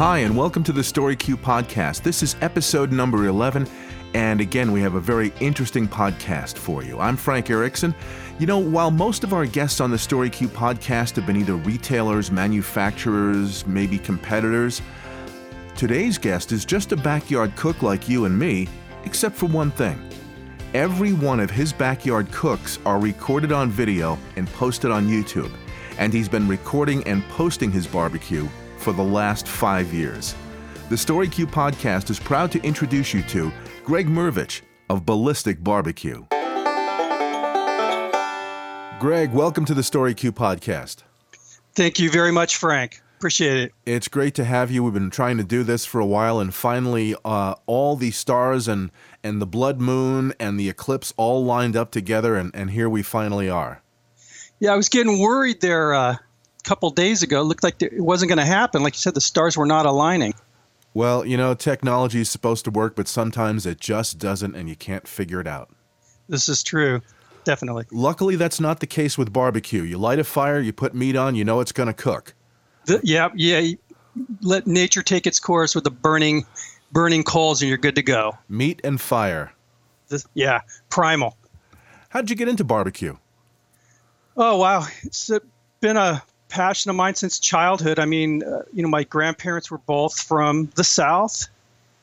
Hi, and welcome to the Story Q podcast. This is episode number 11, and again, we have a very interesting podcast for you. I'm Frank Erickson. You know, while most of our guests on the Story Q podcast have been either retailers, manufacturers, maybe competitors, today's guest is just a backyard cook like you and me, except for one thing. Every one of his backyard cooks are recorded on video and posted on YouTube, and he's been recording and posting his barbecue for the last five years. The Story Q podcast is proud to introduce you to Greg Mrvich of Ballistic Barbecue. Greg, welcome to the Story Q podcast. Thank you very much, Frank. Appreciate it. It's great to have you. We've been trying to do this for a while, and finally, uh, all the stars and, and the blood moon and the eclipse all lined up together, and, and here we finally are. Yeah, I was getting worried there uh, couple days ago, it looked like it wasn't going to happen. Like you said, the stars were not aligning. Well, you know, technology is supposed to work, but sometimes it just doesn't, and you can't figure it out. This is true. Definitely. Luckily, that's not the case with barbecue. You light a fire, you put meat on, you know it's going to cook. The, yeah, yeah. Let nature take its course with the burning, burning coals, and you're good to go. Meat and fire. This, yeah, primal. How did you get into barbecue? Oh wow, it's been a passion of mine since childhood. I mean, uh, you know, my grandparents were both from the South,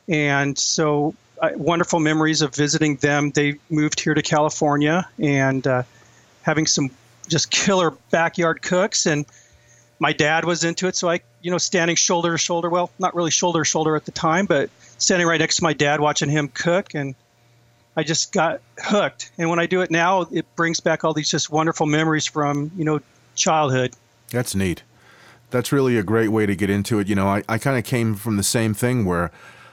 and so uh, wonderful memories of visiting them. They moved here to California and uh, having some just killer backyard cooks. And my dad was into it, so I, you know, standing shoulder to shoulder. Well, not really shoulder to shoulder at the time, but standing right next to my dad, watching him cook, and I just got hooked. And when I do it now, it brings back all these just wonderful memories from you know childhood. That's neat. That's really a great way to get into it. You know, I, I kind of came from the same thing where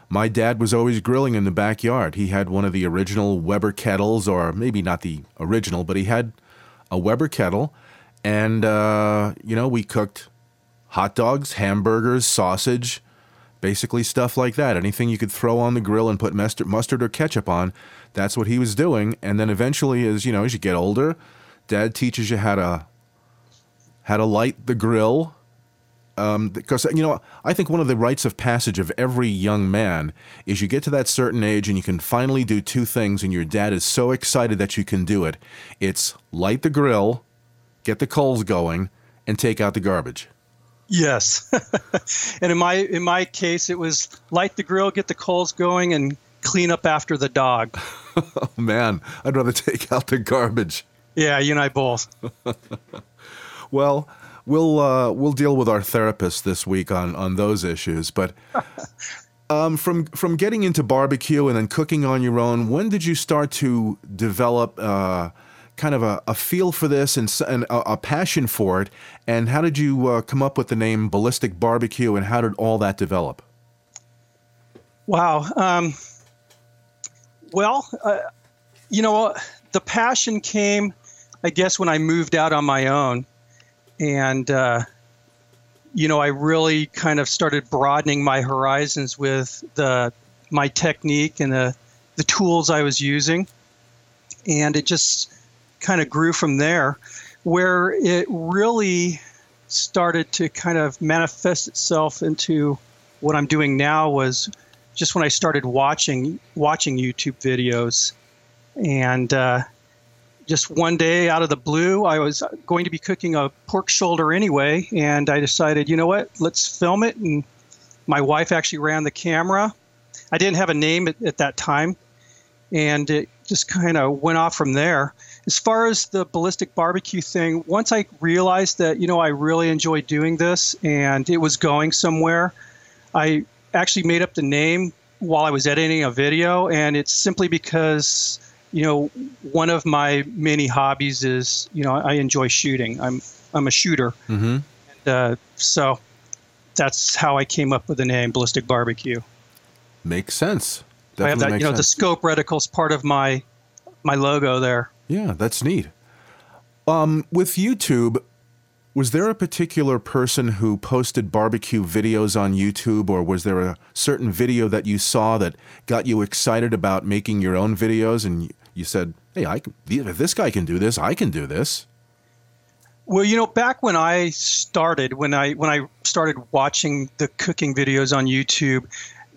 my dad was always grilling in the backyard. He had one of the original Weber kettles, or maybe not the original, but he had a Weber kettle. And, uh, you know, we cooked hot dogs, hamburgers, sausage, basically stuff like that. Anything you could throw on the grill and put mustard, mustard or ketchup on, that's what he was doing. And then eventually, as you know, as you get older, dad teaches you how to how to light the grill. Um, because you know, I think one of the rites of passage of every young man is you get to that certain age and you can finally do two things, and your dad is so excited that you can do it. It's light the grill, get the coals going, and take out the garbage. Yes, and in my in my case, it was light the grill, get the coals going, and clean up after the dog. oh man, I'd rather take out the garbage. Yeah, you and I both. Well, we'll uh, we'll deal with our therapist this week on on those issues. But um, from from getting into barbecue and then cooking on your own, when did you start to develop? Uh, kind of a, a, feel for this and, and a, a, passion for it. And how did you uh, come up with the name Ballistic Barbecue and how did all that develop? Wow. Um, well, uh, you know, the passion came, I guess, when I moved out on my own and uh, you know, I really kind of started broadening my horizons with the my technique and the the tools I was using, and it just kind of grew from there. Where it really started to kind of manifest itself into what I'm doing now was just when I started watching watching YouTube videos, and uh, just one day out of the blue, I was going to be cooking a pork shoulder anyway, and I decided, you know what, let's film it. And my wife actually ran the camera. I didn't have a name at, at that time, and it just kind of went off from there. As far as the ballistic barbecue thing, once I realized that, you know, I really enjoy doing this and it was going somewhere, I actually made up the name while I was editing a video, and it's simply because you know, one of my many hobbies is, you know, I enjoy shooting. I'm I'm a shooter, mm-hmm. and, uh, so that's how I came up with the name Ballistic Barbecue. Makes sense. Definitely I have that, you know, sense. the scope reticle's part of my my logo there. Yeah, that's neat. Um, with YouTube, was there a particular person who posted barbecue videos on YouTube, or was there a certain video that you saw that got you excited about making your own videos and you said, "Hey, I can, if this guy can do this, I can do this." Well, you know, back when I started, when I when I started watching the cooking videos on YouTube,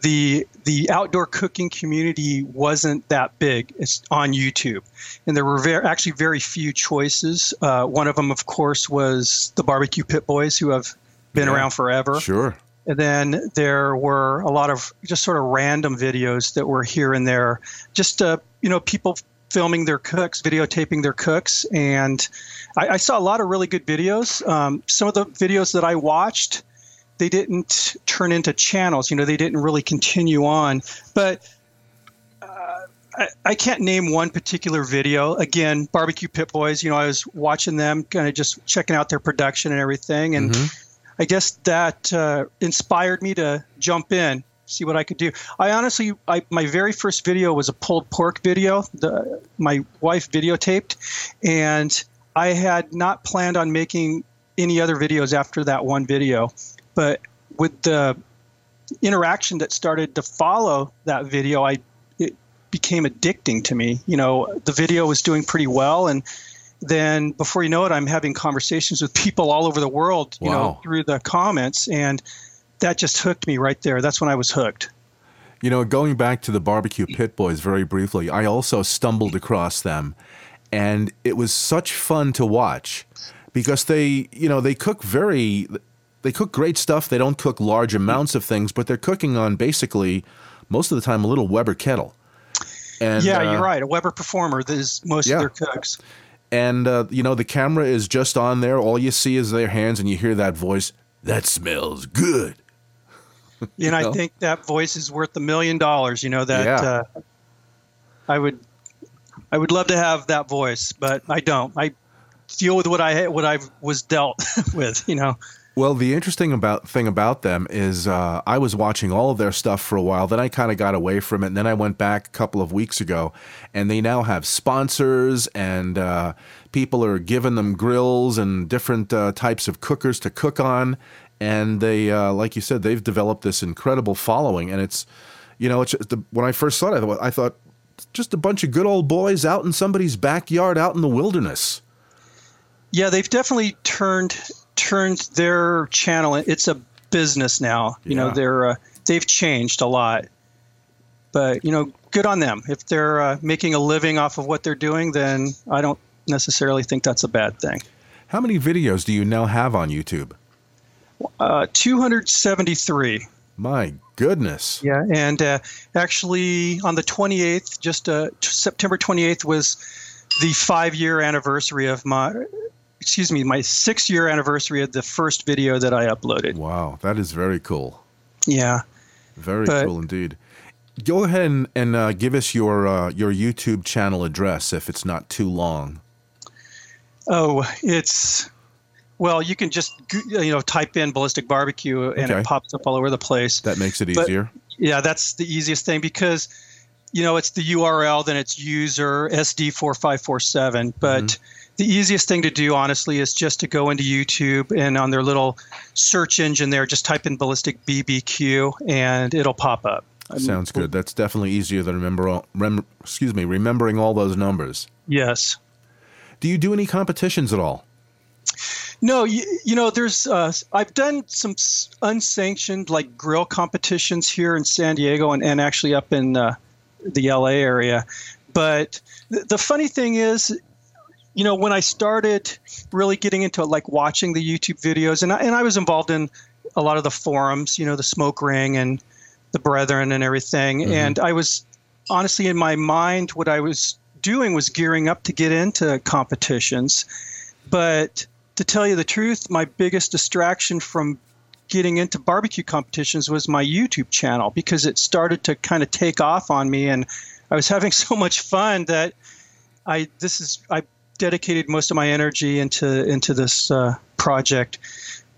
the the outdoor cooking community wasn't that big it's on YouTube, and there were very, actually very few choices. Uh, one of them, of course, was the Barbecue Pit Boys, who have been Yeah. around forever. Sure. And then there were a lot of just sort of random videos that were here and there, just uh, you know people filming their cooks, videotaping their cooks, and I, I saw a lot of really good videos. Um, some of the videos that I watched, they didn't turn into channels. You know, they didn't really continue on, but. uh, I, I can't name one particular video. Again, Barbecue Pit Boys, you know, I was watching them, kind of just checking out their production and everything. And I guess that uh, inspired me to jump in, see what I could do. I honestly, I, my very first video was a pulled pork video. The, my wife videotaped, and I had not planned on making any other videos after that one video. But with the interaction that started to follow that video, I it became addicting to me. You know, the video was doing pretty well, and then before you know it, I'm having conversations with people all over the world. You know, through the comments, and that just hooked me right there. That's when I was hooked. You know, going back to the barbecue pit boys very briefly, I also stumbled across them, and it was such fun to watch because they, you know, they cook very, they cook great stuff. They don't cook large amounts of things, but they're cooking on basically most of the time a little Weber kettle. And, yeah, uh, you're right. A Weber Performer is most Yeah. of their cooks. And uh, you know, the camera is just on there. All you see is their hands, and you hear that voice. That smells good. And I know? think that voice is worth a million dollars. You know that Yeah. uh, I would, I would love to have that voice, but I don't. I deal with what I what I was dealt with. You know. Well, the interesting about thing about them is uh, I was watching all of their stuff for a while. Then I kind of got away from it, and then I went back a couple of weeks ago, and they now have sponsors, and uh, people are giving them grills and different uh, types of cookers to cook on, and they, uh, like you said, they've developed this incredible following, and it's, you know, it's the, when I first saw it, I thought just a bunch of good old boys out in somebody's backyard, out in the wilderness. Yeah, they've definitely turned turned their channel. It's a business now. You know, they're uh, they've changed a lot. But you know, good on them. If they're uh, making a living off of what they're doing, then I don't necessarily think that's a bad thing. How many videos do you now have on YouTube? Uh, 273. My goodness. Yeah, and uh, actually on the 28th, just uh, September 28th was the five year anniversary of my, excuse me, my six year anniversary of the first video that I uploaded. Wow, that is very cool. Yeah. Very But- cool indeed. Go ahead and, and uh, give us your uh, your YouTube channel address if it's not too long. Oh, it's well, you can just you know type in ballistic barbecue and Okay. it pops up all over the place. That makes it But- easier. Yeah, that's the easiest thing because you know it's the URL, then it's user SD4547. But the easiest thing to do, honestly, is just to go into YouTube and on their little search engine there, just type in ballistic BBQ and it'll pop up. Sounds good. That's definitely easier than remember. All, rem, excuse me, remembering all those numbers. Yes. Do you do any competitions at all? No, you, you know, there's uh, I've done some unsanctioned like grill competitions here in San Diego and, and actually up in uh, the LA area. But th- the funny thing is, you know, when I started really getting into like watching the YouTube videos, and I, and I was involved in a lot of the forums, you know, the Smoke Ring and the Brethren and everything, mm-hmm. and I was honestly in my mind, what I was doing was gearing up to get into competitions, but to tell you the truth, my biggest distraction from getting into barbecue competitions was my YouTube channel because it started to kind of take off on me and I was having so much fun that I this is I dedicated most of my energy into into this uh, project.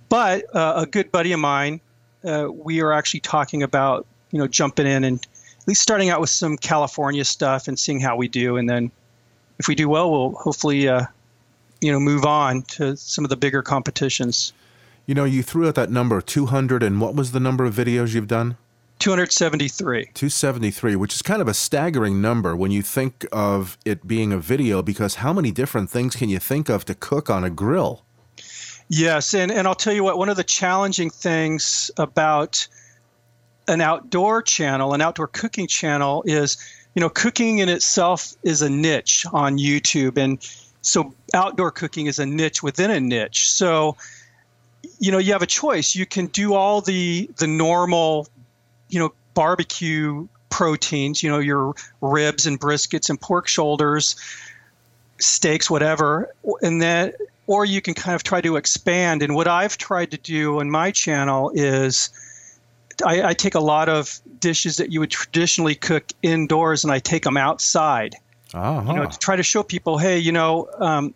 But uh, a good buddy of mine, uh, we are actually talking about you know jumping in and at least starting out with some California stuff and seeing how we do, and then if we do well, we'll hopefully uh, you know move on to some of the bigger competitions. You know, you threw out that number 200, and what was the number of videos you've done? 273. 273, which is kind of a staggering number when you think of it being a video, because how many different things can you think of to cook on a grill? Yes, and, and I'll tell you what, one of the challenging things about an outdoor channel, an outdoor cooking channel, is you know, cooking in itself is a niche on YouTube. And so outdoor cooking is a niche within a niche. So, you know, you have a choice. You can do all the the normal, you know, barbecue proteins, you know, your ribs and briskets and pork shoulders, steaks, whatever, and then or you can kind of try to expand. And what I've tried to do on my channel is I, I take a lot of dishes that you would traditionally cook indoors and I take them outside. Uh-huh. You know, to try to show people, hey, you know, um,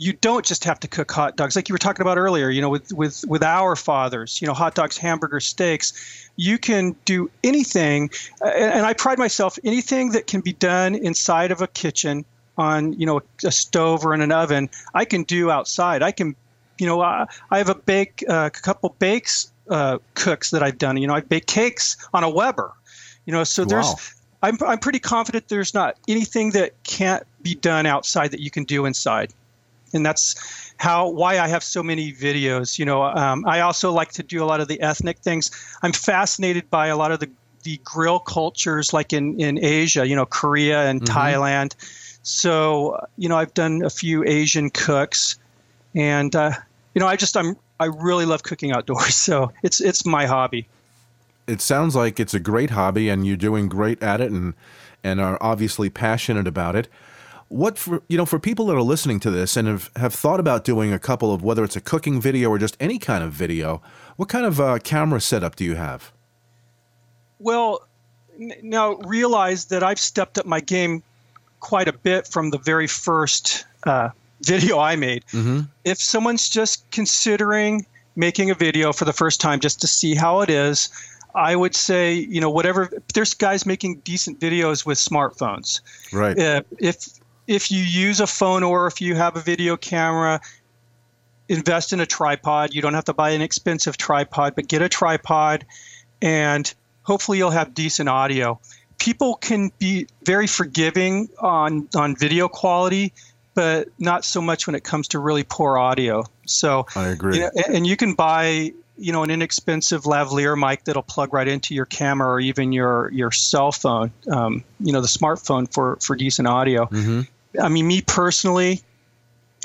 you don't just have to cook hot dogs. Like you were talking about earlier you know with with with our fathers you know hot dogs hamburgers steaks you can do anything and i pride myself anything that can be done inside of a kitchen on you know a stove or in an oven i can do outside. I can you know i, I have a bake uh, a couple bakes uh, cooks that i've done. You know i bake cakes on a weber you know so there's wow. I'm, I'm pretty confident there's not anything that can't be done outside that you can do inside and that's how why I have so many videos. You know, um, I also like to do a lot of the ethnic things. I'm fascinated by a lot of the the grill cultures, like in in Asia. You know, Korea and mm-hmm. Thailand. So you know, I've done a few Asian cooks, and uh, you know, I just I'm I really love cooking outdoors. So it's it's my hobby. It sounds like it's a great hobby, and you're doing great at it, and and are obviously passionate about it what for you know for people that are listening to this and have, have thought about doing a couple of whether it's a cooking video or just any kind of video what kind of uh, camera setup do you have well n- now realize that i've stepped up my game quite a bit from the very first uh, video i made mm-hmm. if someone's just considering making a video for the first time just to see how it is I would say, you know, whatever. There's guys making decent videos with smartphones. Right. Uh, if if you use a phone or if you have a video camera, invest in a tripod. You don't have to buy an expensive tripod, but get a tripod and hopefully you'll have decent audio. People can be very forgiving on on video quality, but not so much when it comes to really poor audio. So I agree. You know, and you can buy you know an inexpensive lavalier mic that'll plug right into your camera or even your your cell phone um, you know the smartphone for for decent audio mm-hmm. I mean, me personally,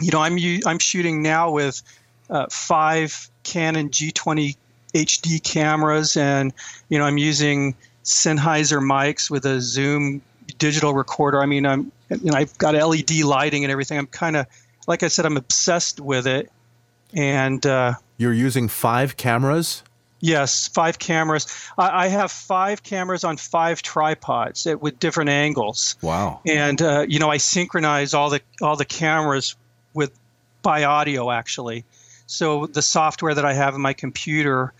you know, I'm I'm shooting now with uh, five Canon G20 HD cameras, and you know, I'm using Sennheiser mics with a Zoom digital recorder. I mean, I'm you know, I've got LED lighting and everything. I'm kind of, like I said, I'm obsessed with it. And uh, you're using five cameras. Yes, five cameras. I, I have five cameras on five tripods with different angles. Wow! And uh, you know, I synchronize all the all the cameras with by audio actually. So the software that I have in my computer,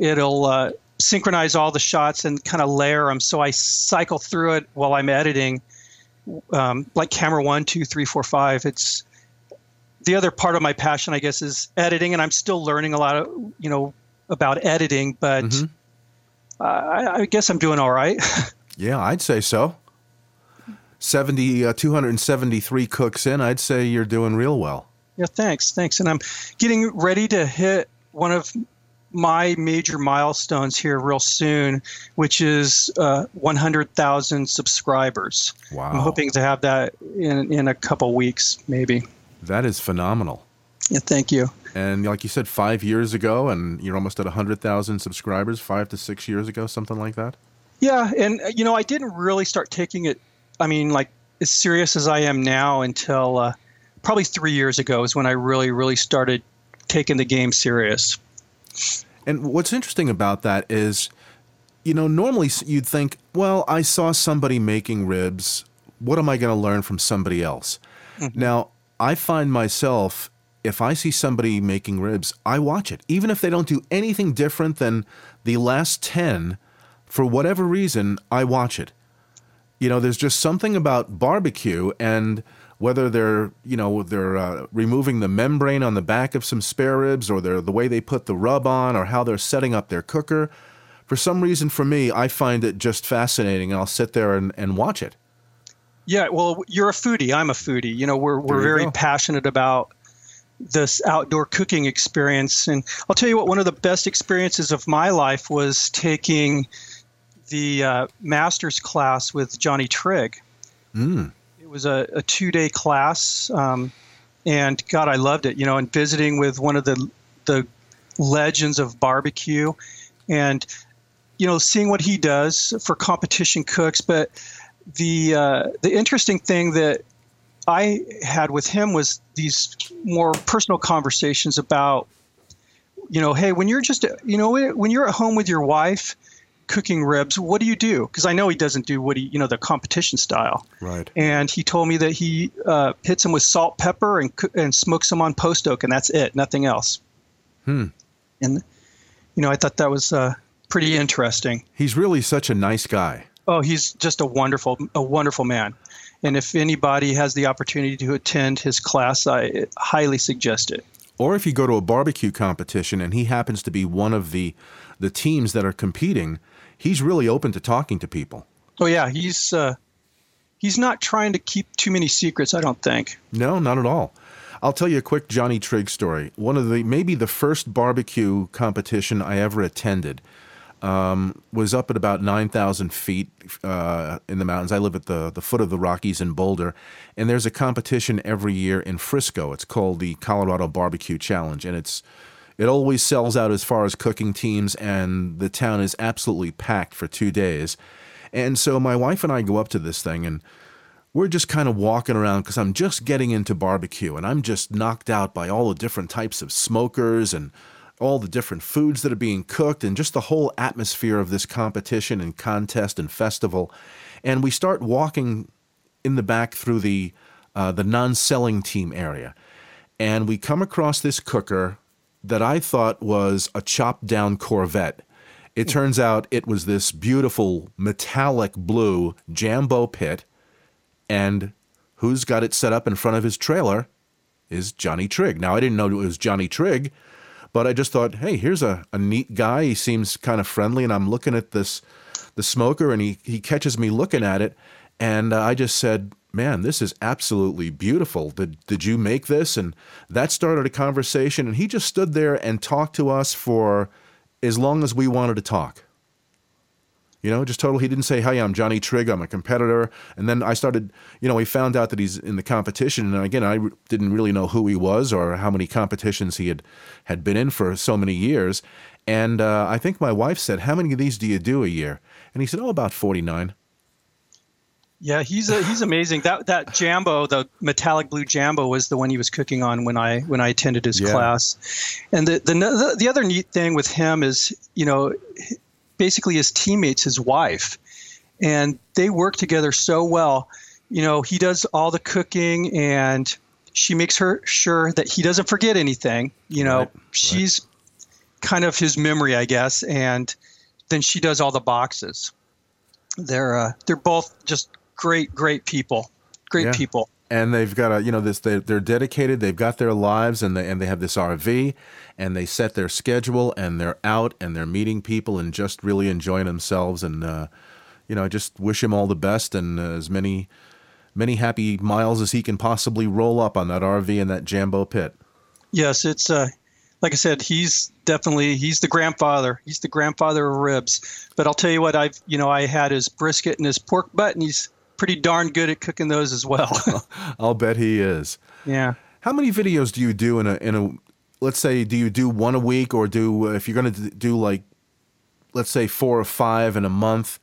it'll uh, synchronize all the shots and kind of layer them. So I cycle through it while I'm editing, um, like camera one, two, three, four, five. It's the other part of my passion, I guess, is editing, and I'm still learning a lot of you know about editing, but mm-hmm. uh, I, I, guess I'm doing all right. yeah, I'd say so. 70, uh, 273 cooks in, I'd say you're doing real well. Yeah, thanks, thanks. And I'm getting ready to hit one of my major milestones here real soon, which is uh, 100,000 subscribers. Wow. I'm hoping to have that in, in a couple weeks, maybe. That is phenomenal. Yeah, thank you. And like you said, five years ago, and you're almost at 100,000 subscribers, five to six years ago, something like that? Yeah. And, you know, I didn't really start taking it, I mean, like as serious as I am now until uh, probably three years ago is when I really, really started taking the game serious. And what's interesting about that is, you know, normally you'd think, well, I saw somebody making ribs. What am I going to learn from somebody else? Mm-hmm. Now, I find myself if I see somebody making ribs, I watch it. Even if they don't do anything different than the last 10, for whatever reason, I watch it. You know, there's just something about barbecue and whether they're, you know, they're uh, removing the membrane on the back of some spare ribs or they're the way they put the rub on or how they're setting up their cooker. For some reason, for me, I find it just fascinating and I'll sit there and, and watch it. Yeah, well, you're a foodie. I'm a foodie. You know, we're, we're very go. passionate about this outdoor cooking experience. And I'll tell you what, one of the best experiences of my life was taking the uh, master's class with Johnny Trigg. Mm. It was a, a two day class. Um, and God, I loved it, you know, and visiting with one of the, the legends of barbecue and, you know, seeing what he does for competition cooks. But the, uh, the interesting thing that I had with him was these more personal conversations about, you know, hey, when you're just, you know, when you're at home with your wife cooking ribs, what do you do? Because I know he doesn't do what he, you know, the competition style. Right. And he told me that he uh, hits them with salt, pepper, and and smokes them on post oak, and that's it, nothing else. Hmm. And, you know, I thought that was uh, pretty interesting. He's really such a nice guy. Oh, he's just a wonderful, a wonderful man. And if anybody has the opportunity to attend his class, I highly suggest it. Or if you go to a barbecue competition and he happens to be one of the the teams that are competing, he's really open to talking to people. Oh yeah, he's uh, he's not trying to keep too many secrets. I don't think. No, not at all. I'll tell you a quick Johnny Trigg story. One of the maybe the first barbecue competition I ever attended um, was up at about 9,000 feet uh, in the mountains. I live at the, the foot of the Rockies in Boulder, and there's a competition every year in Frisco. It's called the Colorado Barbecue Challenge, and it's it always sells out as far as cooking teams, and the town is absolutely packed for two days. And so my wife and I go up to this thing, and we're just kind of walking around because I'm just getting into barbecue, and I'm just knocked out by all the different types of smokers and all the different foods that are being cooked and just the whole atmosphere of this competition and contest and festival. And we start walking in the back through the uh, the non-selling team area, and we come across this cooker that I thought was a chopped down Corvette. It turns out it was this beautiful metallic blue Jambo pit, and who's got it set up in front of his trailer is Johnny Trigg. Now I didn't know it was Johnny Trigg but I just thought, hey, here's a, a neat guy. He seems kind of friendly, and I'm looking at this the smoker, and he he catches me looking at it, and uh, I just said, man, this is absolutely beautiful. Did did you make this? And that started a conversation, and he just stood there and talked to us for as long as we wanted to talk. You know, just total. He didn't say, "Hey, I'm Johnny Trigg. I'm a competitor." And then I started. You know, we found out that he's in the competition, and again, I didn't really know who he was or how many competitions he had had been in for so many years. And uh, I think my wife said, "How many of these do you do a year?" And he said, "Oh, about 49." Yeah, he's a, he's amazing. That that Jambo, the metallic blue Jambo, was the one he was cooking on when I when I attended his Yeah. class. And the, the the other neat thing with him is, you know, basically his teammates, his wife, and they work together so well. You know, he does all the cooking, and she makes her sure that he doesn't forget anything. You know, Right, she's kind of his memory, I guess, and then she does all the boxes. They're uh, they're both just great, great people. Great Yeah. people. And they've got a you know this they, they're dedicated they've got their lives and they and they have this rv and they set their schedule and they're out and they're meeting people and just really enjoying themselves and uh, you know just wish him all the best and uh, as many many happy miles as he can possibly roll up on that rv in that jambo pit Yes, it's uh, like I said, he's definitely he's the grandfather. He's the grandfather of ribs. But I'll tell you what, I've you know I had his brisket and his pork butt, and he's pretty darn good at cooking those as well. i'll bet he is yeah. how many videos do you do in a in a let's say do you do one a week or do uh, if you're going to do like let's say four or five in a month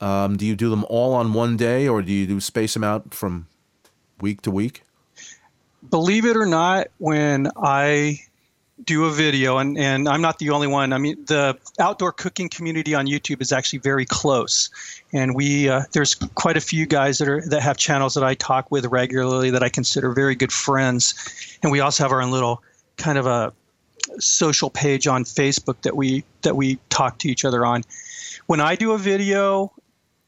um, do you do them all on one day or do you do space them out from week to week believe it or not, when I do a video, and, and I'm not the only one. I mean, the outdoor cooking community on YouTube is actually very close, and we uh, there's quite a few guys that are that have channels that I talk with regularly that I consider very good friends, and we also have our own little kind of a social page on Facebook that we that we talk to each other on. When I do a video,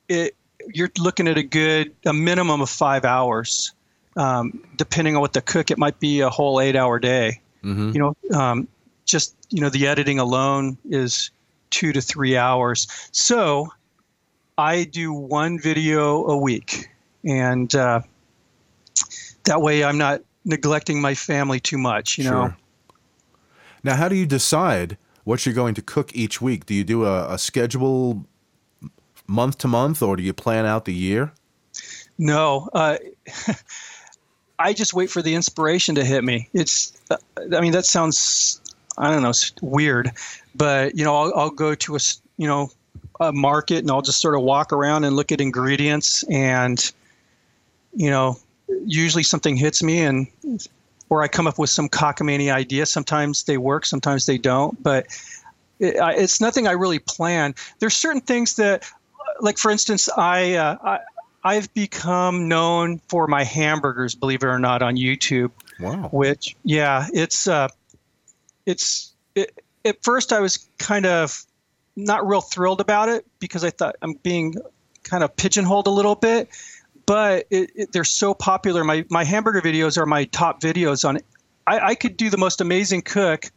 it you're looking at a good a minimum of five hours um, depending on what the cook, it might be a whole eight hour day. Mm-hmm. You know, um, just, you know, the editing alone is two to three hours. So I do one video a week. And uh, that way I'm not neglecting my family too much. You know. Now, how do you decide what you're going to cook each week? Do you do a, a schedule month to month, or do you plan out the year? No, uh, I just wait for the inspiration to hit me. It's, uh, I mean, that sounds, I don't know, weird, but you know, I'll, I'll go to a, you know, a market and I'll just sort of walk around and look at ingredients and, you know, usually something hits me and, or I come up with some cockamamie idea. Sometimes they work, sometimes they don't, but it, it's nothing I really plan. There's certain things that, like for instance, I, uh, I I've become known for my hamburgers, believe it or not, on YouTube. Wow. Which, yeah, it's uh, it's it, at first I was kind of not real thrilled about it because I thought I'm being kind of pigeonholed a little bit. But it, it, they're so popular. My my hamburger videos are my top videos on. I, I could do the most amazing cook,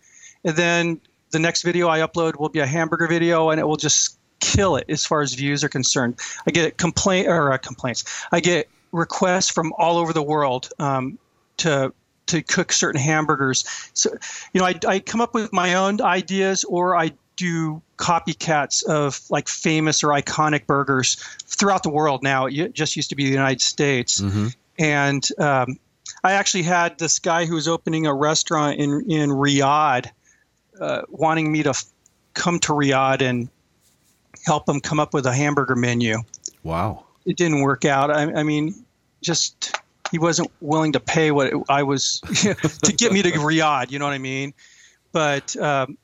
and then the next video I upload will be a hamburger video, and it will just kill it as far as views are concerned. I get complaint or uh, complaints. I get requests from all over the world um, to to cook certain hamburgers. So, you know, I, I come up with my own ideas, or I do copycats of like famous or iconic burgers throughout the world. Now, it just used to be the United States, mm-hmm. and um, I actually had this guy who was opening a restaurant in in Riyadh, uh, wanting me to f- come to Riyadh and help him come up with a hamburger menu. Wow. It didn't work out. I, I mean, just he wasn't willing to pay what I was to get me to Riyadh. You know what I mean? But um,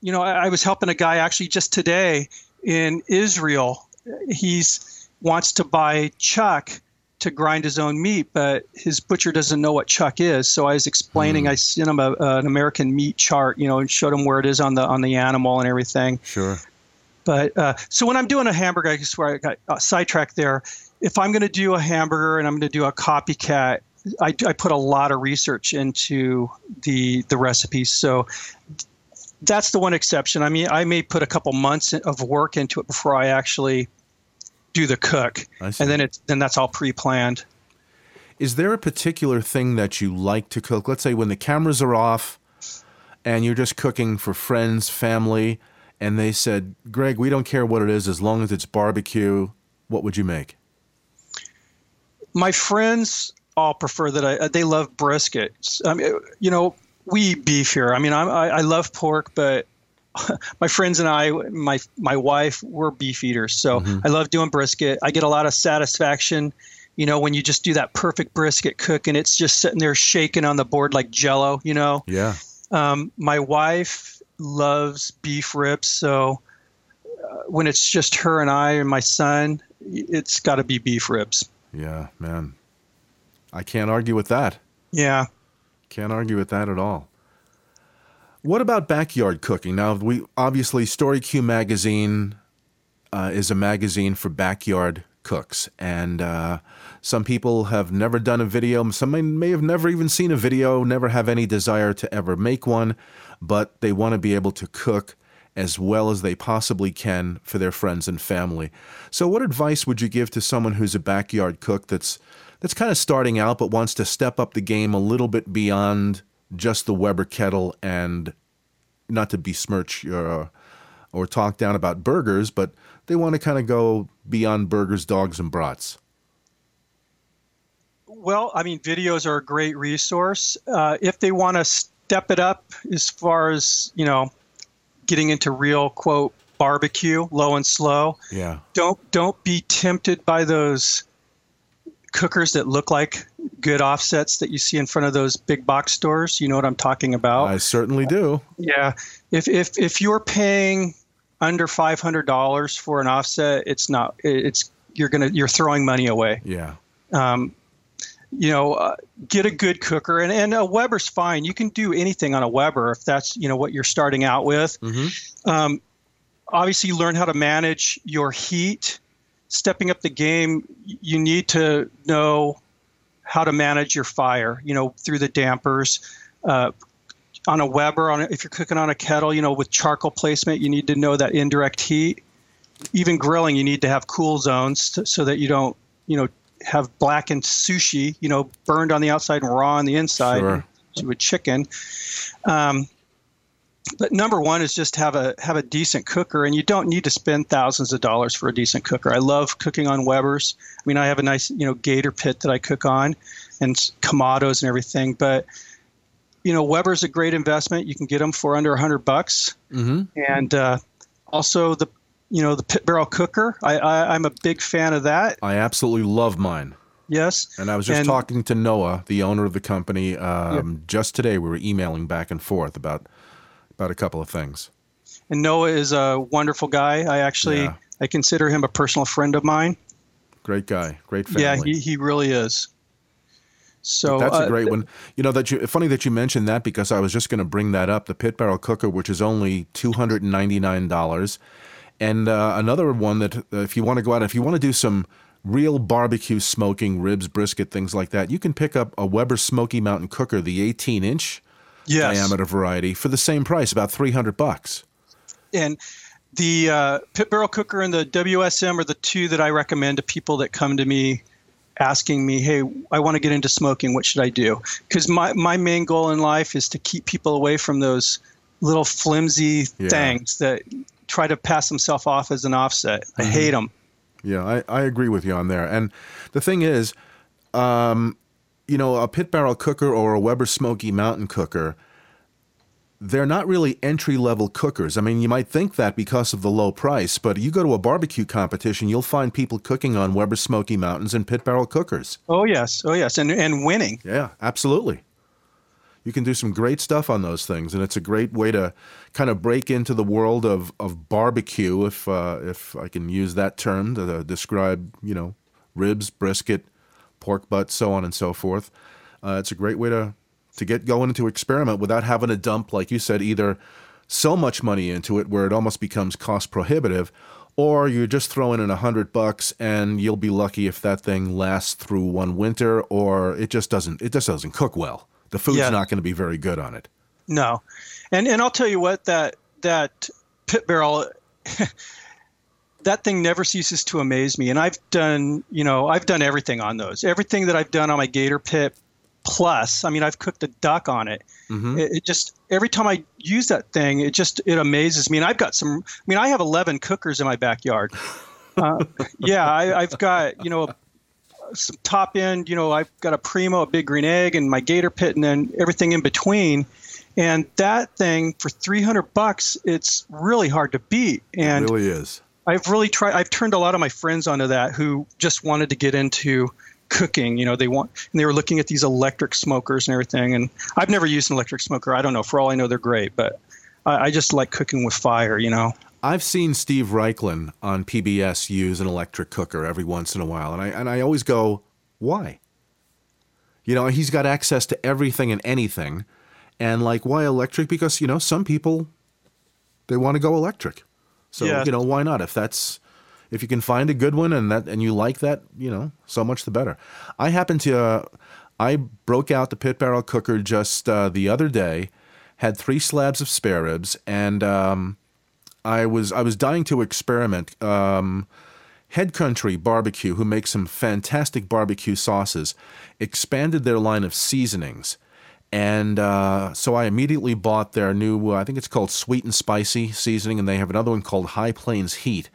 you know, I, I, was helping a guy actually just today in Israel. He's wants to buy chuck to grind his own meat, but his butcher doesn't know what chuck is. So I was explaining. Mm. I sent him a, an American meat chart, you know, and showed him where it is on the on the animal and everything. Sure. But uh, so when I'm doing a hamburger, I swear I got uh, sidetracked there. If I'm going to do a hamburger and I'm going to do a copycat, I, I put a lot of research into the the recipes. So that's the one exception. I mean, I may put a couple months of work into it before I actually do the cook, and then it's then that's all pre-planned. Is there a particular thing that you like to cook? Let's say when the cameras are off, and you're just cooking for friends, family and they said, Greg, we don't care what it is as long as it's barbecue. What would you make? My friends all prefer that I, they love brisket. I mean, you know, we eat beef here. I mean, I, I love pork, but my friends and I, my my wife, we're beef eaters. So mm-hmm. I love doing brisket. I get a lot of satisfaction, you know, when you just do that perfect brisket cook and it's just sitting there shaking on the board like Jello. You know. Yeah. Um, my wife loves beef ribs. So uh, when it's just her and I and my son, it's got to be beef ribs. Yeah, man. I can't argue with that. Yeah. Can't argue with that at all. What about backyard cooking? Now, we obviously Story Q magazine uh, is a magazine for backyard cooks, and uh, some people have never done a video. Some may, may have never even seen a video, never have any desire to ever make one but they want to be able to cook as well as they possibly can for their friends and family. So what advice would you give to someone who's a backyard cook that's that's kind of starting out but wants to step up the game a little bit beyond just the Weber kettle and not to besmirch your or talk down about burgers, but they want to kind of go beyond burgers, dogs, and brats? Well, I mean, videos are a great resource. Uh, if they want to step it up as far as you know getting into real quote barbecue low and slow yeah. don't don't be tempted by those cookers that look like good offsets that you see in front of those big box stores. You know what i'm talking about. I certainly do. Yeah. If if if you're paying under $500 for an offset it's not it's you're gonna you're throwing money away yeah um, you know, uh, get a good cooker, and, and a Weber's fine. You can do anything on a Weber if that's you know what you're starting out with. Mm-hmm. Um, obviously, learn how to manage your heat. Stepping up the game, you need to know how to manage your fire. You know, through the dampers. Uh, on a Weber, on a, if you're cooking on a kettle, you know, with charcoal placement, you need to know that indirect heat. Even grilling, you need to have cool zones to, so that you don't, you know, have blackened sushi, you know, burned on the outside and raw on the inside Sure. to a chicken. Um, but number one is just have a have a decent cooker, and you don't need to spend thousands of dollars for a decent cooker. I love cooking on Weber's. I mean, I have a nice you know Gator pit that I cook on, and Kamados and everything. But you know, Weber's a great investment. You can get them for under a hundred bucks, Mm-hmm. and uh, also the you know the pit barrel cooker. I, I I'm a big fan of that. I absolutely love mine. Yes, And I was just And- talking to Noah, the owner of the company, um, just today. We were emailing back and forth about about a couple of things. and Noah is a wonderful guy. I actually Yeah. I consider him a personal friend of mine. Great guy, great family. Yeah, he, he really is. So That's uh, a great one. You know that you funny that you mentioned that because I was just going to bring that up. The pit barrel cooker, which is only two hundred and ninety nine dollars, and uh, another one that uh, if you want to go out, if you want to do some real barbecue smoking, ribs, brisket, things like that, you can pick up a Weber Smoky Mountain cooker, the eighteen inch yes. diameter variety, for the same price, about three hundred bucks. And the uh, pit barrel cooker and the WSM are the two that I recommend to people that come to me asking me, hey, I want to get into smoking. What should I do? Because my, my main goal in life is to keep people away from those little flimsy Yeah. things that try to pass themselves off as an offset. I hate them. Yeah, I, I agree with you on there. And the thing is, um, you know, a pit barrel cooker or a Weber Smoky Mountain cooker, they're not really entry level cookers. I mean, you might think that because of the low price, but you go to a barbecue competition, you'll find people cooking on Weber Smoky Mountains and pit barrel cookers. Oh, yes. Oh, yes. And, and winning. Yeah, absolutely. You can do some great stuff on those things, and it's a great way to kind of break into the world of, of barbecue, if uh, if I can use that term to uh, describe, you know, ribs, brisket, pork butt, so on and so forth. Uh, it's a great way to to get going into experiment without having to dump, like you said, either so much money into it where it almost becomes cost prohibitive, or you're just throwing in a hundred bucks and you'll be lucky if that thing lasts through one winter, or it just doesn't it just doesn't cook well. The food's Yeah. not going to be very good on it. No, and and I'll tell you what that that pit barrel. that thing never ceases to amaze me and i've done you know i've done everything on those everything that i've done on my gator pit plus i mean i've cooked a duck on it Mhm. it, it just every time i use that thing it just it amazes me and i've got some i mean i have 11 cookers in my backyard uh, yeah I, i've got you know some top end you know i've got a primo a big green egg and my gator pit and then everything in between and that thing for 300 bucks it's really hard to beat and it really is. I've really tried. I've turned a lot of my friends onto that who just wanted to get into cooking. You know, they want and they were looking at these electric smokers and everything. And I've never used an electric smoker. I don't know. For all I know, they're great, but I, I just like cooking with fire. You know. I've seen Steve Raichlen on PBS use an electric cooker every once in a while, and I and I always go, why? You know, he's got access to everything and anything, and like, why electric? Because you know, some people they want to go electric, so Yeah. you know, why not? If that's if you can find a good one and that and you like that, you know, so much the better. I happen to uh, I broke out the pit barrel cooker just uh, the other day, had three slabs of spare ribs, and um, I was I was dying to experiment. Um, Head Country Barbecue, who makes some fantastic barbecue sauces, expanded their line of seasonings. And uh, so I immediately bought their new, uh, I think it's called Sweet and Spicy seasoning, and they have another one called High Plains Heat.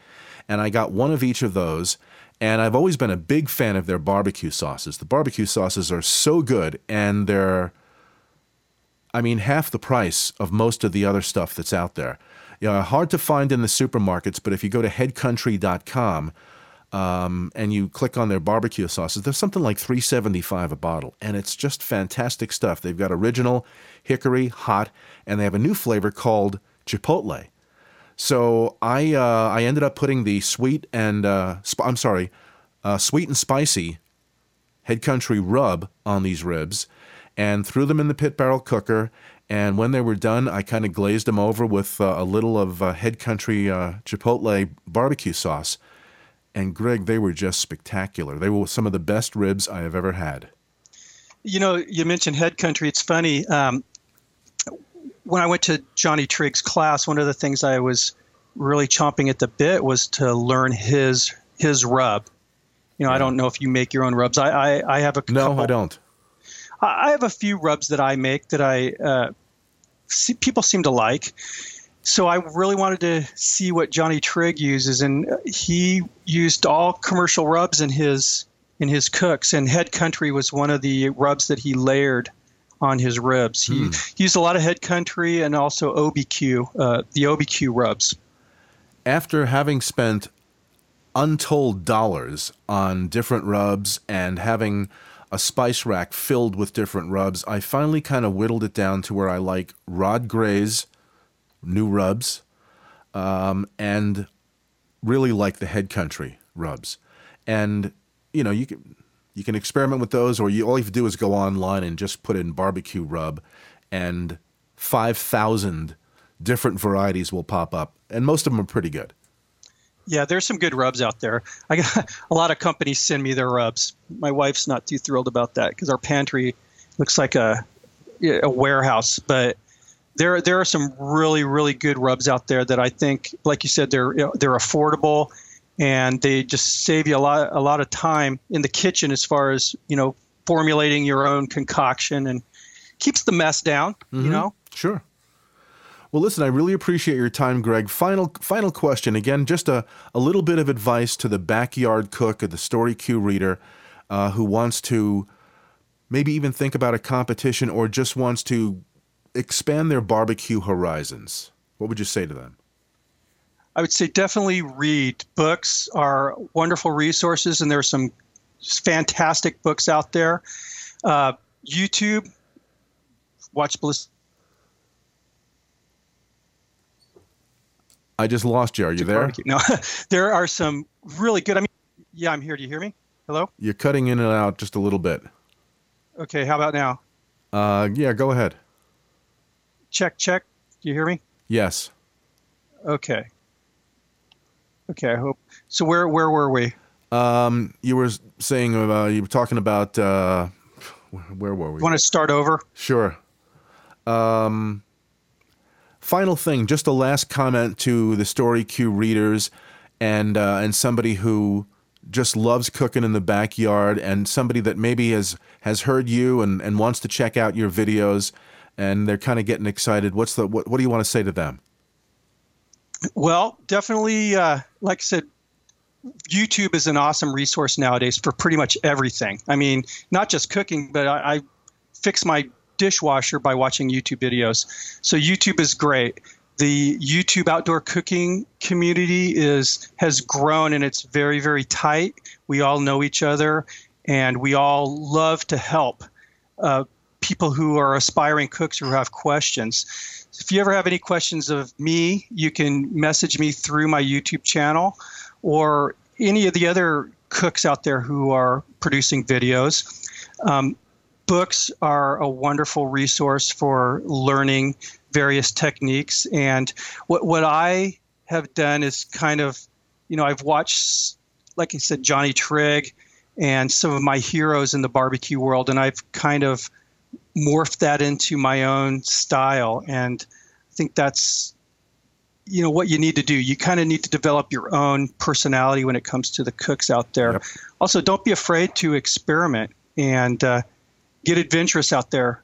And I got one of each of those. And I've always been a big fan of their barbecue sauces. The barbecue sauces are so good, and they're I mean, half the price of most of the other stuff that's out there. You know, hard to find in the supermarkets, but if you go to headcountry.com um, and you click on their barbecue sauces, there's something like 375 a bottle, and it's just fantastic stuff. They've got original, hickory, hot, and they have a new flavor called chipotle. So I uh, I ended up putting the sweet and uh, sp- I'm sorry, uh, sweet and spicy Head Country rub on these ribs and threw them in the pit barrel cooker. And when they were done, I kind of glazed them over with uh, a little of uh, Head Country uh, Chipotle barbecue sauce. And Greg, they were just spectacular. They were some of the best ribs I have ever had. You know, you mentioned head country. It's funny. Um, when I went to Johnny Trigg's class, one of the things I was really chomping at the bit was to learn his his rub. You know, I don't know if you make your own rubs. I I, I have a No, couple- I don't. I I have a few rubs that I make that I uh, see, people seem to like. So I really wanted to see what Johnny Trigg uses, and he used all commercial rubs in his in his cooks. And Head Country was one of the rubs that he layered on his ribs. He, he used a lot of Head Country and also OBQ, uh, the OBQ rubs. After having spent untold dollars on different rubs and having a spice rack filled with different rubs, I finally kind of whittled it down to where I like Rod Gray's new rubs um, and really like the Head Country rubs. And you know, you can you can experiment with those, or you all you have to do is go online and just put in barbecue rub, and five thousand different varieties will pop up, and most of them are pretty good. Yeah, there's some good rubs out there. I got a lot of companies send me their rubs. My wife's not too thrilled about that because our pantry looks like a a warehouse. But there there are some really really good rubs out there that I think, like you said, they're they're affordable and they just save you a lot a lot of time in the kitchen as far as you know formulating your own concoction and keeps the mess down. You know. Sure. Well, listen, I really appreciate your time, Greg. Final final question. Again, just a, a little bit of advice to the backyard cook or the Story Q reader uh, who wants to maybe even think about a competition or just wants to expand their barbecue horizons. What would you say to them? I would say definitely read. Books are wonderful resources, and there are some fantastic books out there. Uh, YouTube, watch Bliss. I just lost you. Are you there? Barbecue. No, there are some really good. I mean, yeah, I'm here. Do you hear me? Hello. You're cutting in and out just a little bit. Okay. How about now? Uh, yeah, go ahead. Check, check. Do you hear me? Yes. Okay. Okay. I hope. So where where were we? Um, you were saying uh, you were talking about uh, where were we? Want to start over? Sure. Um, final thing, just a last comment to the Story Q readers, and uh, and somebody who just loves cooking in the backyard, and somebody that maybe has has heard you and, and wants to check out your videos, and they're kind of getting excited. What's the what, what do you want to say to them? Well, definitely, uh, like I said, YouTube is an awesome resource nowadays for pretty much everything. I mean, not just cooking, but I, I fix my dishwasher by watching YouTube videos. So YouTube is great. The YouTube outdoor cooking community is has grown and it's very very tight. We all know each other, and we all love to help uh, people who are aspiring cooks who have questions. If you ever have any questions of me, you can message me through my YouTube channel or any of the other cooks out there who are producing videos. Um, books are a wonderful resource for learning various techniques. And what, what I have done is kind of, you know, I've watched, like I said, Johnny Trigg and some of my heroes in the barbecue world, and I've kind of morphed that into my own style. And I think that's you know what you need to do. You kind of need to develop your own personality when it comes to the cooks out there. Yep. also don't be afraid to experiment and uh, get adventurous out there.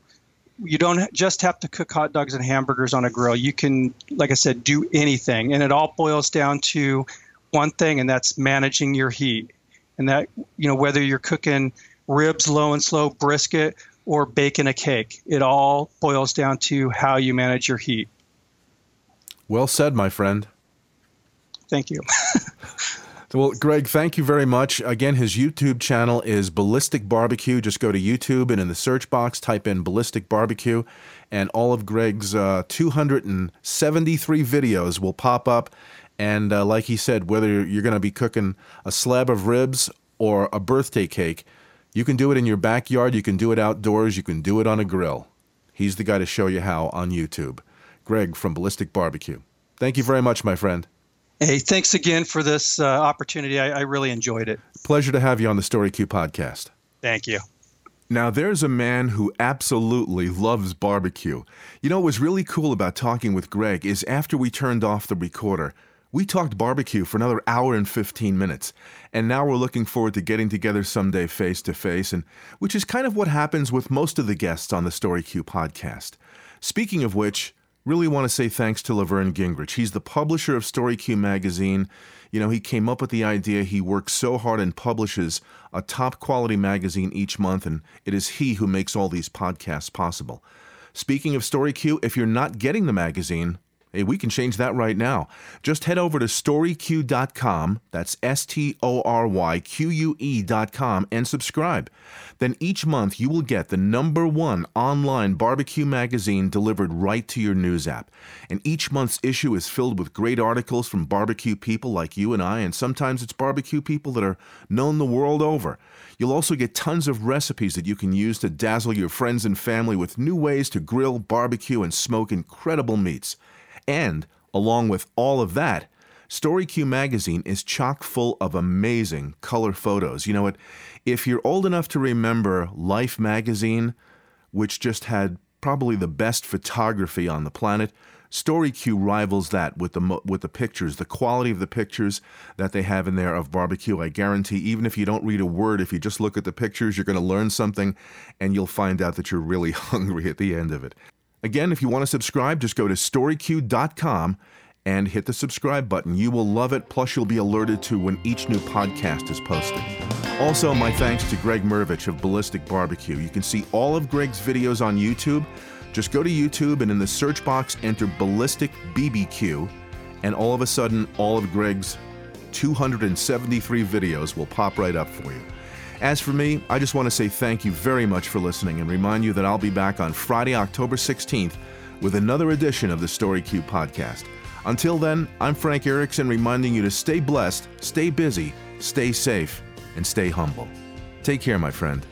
You don't just have to cook hot dogs and hamburgers on a grill. You can like i said do anything. And it all boils down to one thing and that's managing your heat. And that you know whether you're cooking ribs low and slow brisket or baking a cake it all boils down to how you manage your heat Well said, my friend. thank you Well, Greg, thank you very much. Again, his YouTube channel is Ballistic Barbecue. Just go to YouTube and in the search box, type in Ballistic Barbecue, and all of Greg's uh, 273 videos will pop up. And uh, like he said, whether you're going to be cooking a slab of ribs or a birthday cake, you can do it in your backyard, you can do it outdoors, you can do it on a grill. He's the guy to show you how on YouTube. Greg from Ballistic Barbecue. Thank you very much, my friend. Hey, thanks again for this uh, opportunity. I, I really enjoyed it. Pleasure to have you on the Story Q podcast. Thank you. Now, there's a man who absolutely loves barbecue. You know, what was really cool about talking with Greg is after we turned off the recorder, We talked barbecue for another hour and 15 minutes, and now we're looking forward to getting together someday face to face, and which is kind of what happens with most of the guests on the Story Q podcast. Speaking of which, really want to say thanks to Laverne Gingrich. He's the publisher of Story Q magazine. You know, he came up with the idea. He works so hard and publishes a top quality magazine each month, and it is he who makes all these podcasts possible. Speaking of Story Q, if you're not getting the magazine, Hey, we can change that right now. Just head over to storyq.com, that's S T O R Y Q U E.com, and subscribe. Then each month you will get the number one online barbecue magazine delivered right to your news app. And each month's issue is filled with great articles from barbecue people like you and I, and sometimes it's barbecue people that are known the world over. You'll also get tons of recipes that you can use to dazzle your friends and family with new ways to grill, barbecue, and smoke incredible meats. And along with all of that, StoryQ magazine is chock full of amazing color photos. You know what? If you're old enough to remember Life magazine, which just had probably the best photography on the planet, StoryQ rivals that with the with the pictures, the quality of the pictures that they have in there of barbecue. I guarantee, even if you don't read a word, if you just look at the pictures, you're going to learn something, and you'll find out that you're really hungry at the end of it. Again, if you want to subscribe, just go to storyq.com and hit the subscribe button. You will love it, plus, you'll be alerted to when each new podcast is posted. Also, my thanks to Greg Mrvich of Ballistic Barbecue. You can see all of Greg's videos on YouTube. Just go to YouTube and in the search box enter Ballistic BBQ, and all of a sudden, all of Greg's 273 videos will pop right up for you. As for me, I just want to say thank you very much for listening and remind you that I'll be back on Friday, October 16th with another edition of the Story Q podcast. Until then, I'm Frank Erickson reminding you to stay blessed, stay busy, stay safe, and stay humble. Take care, my friend.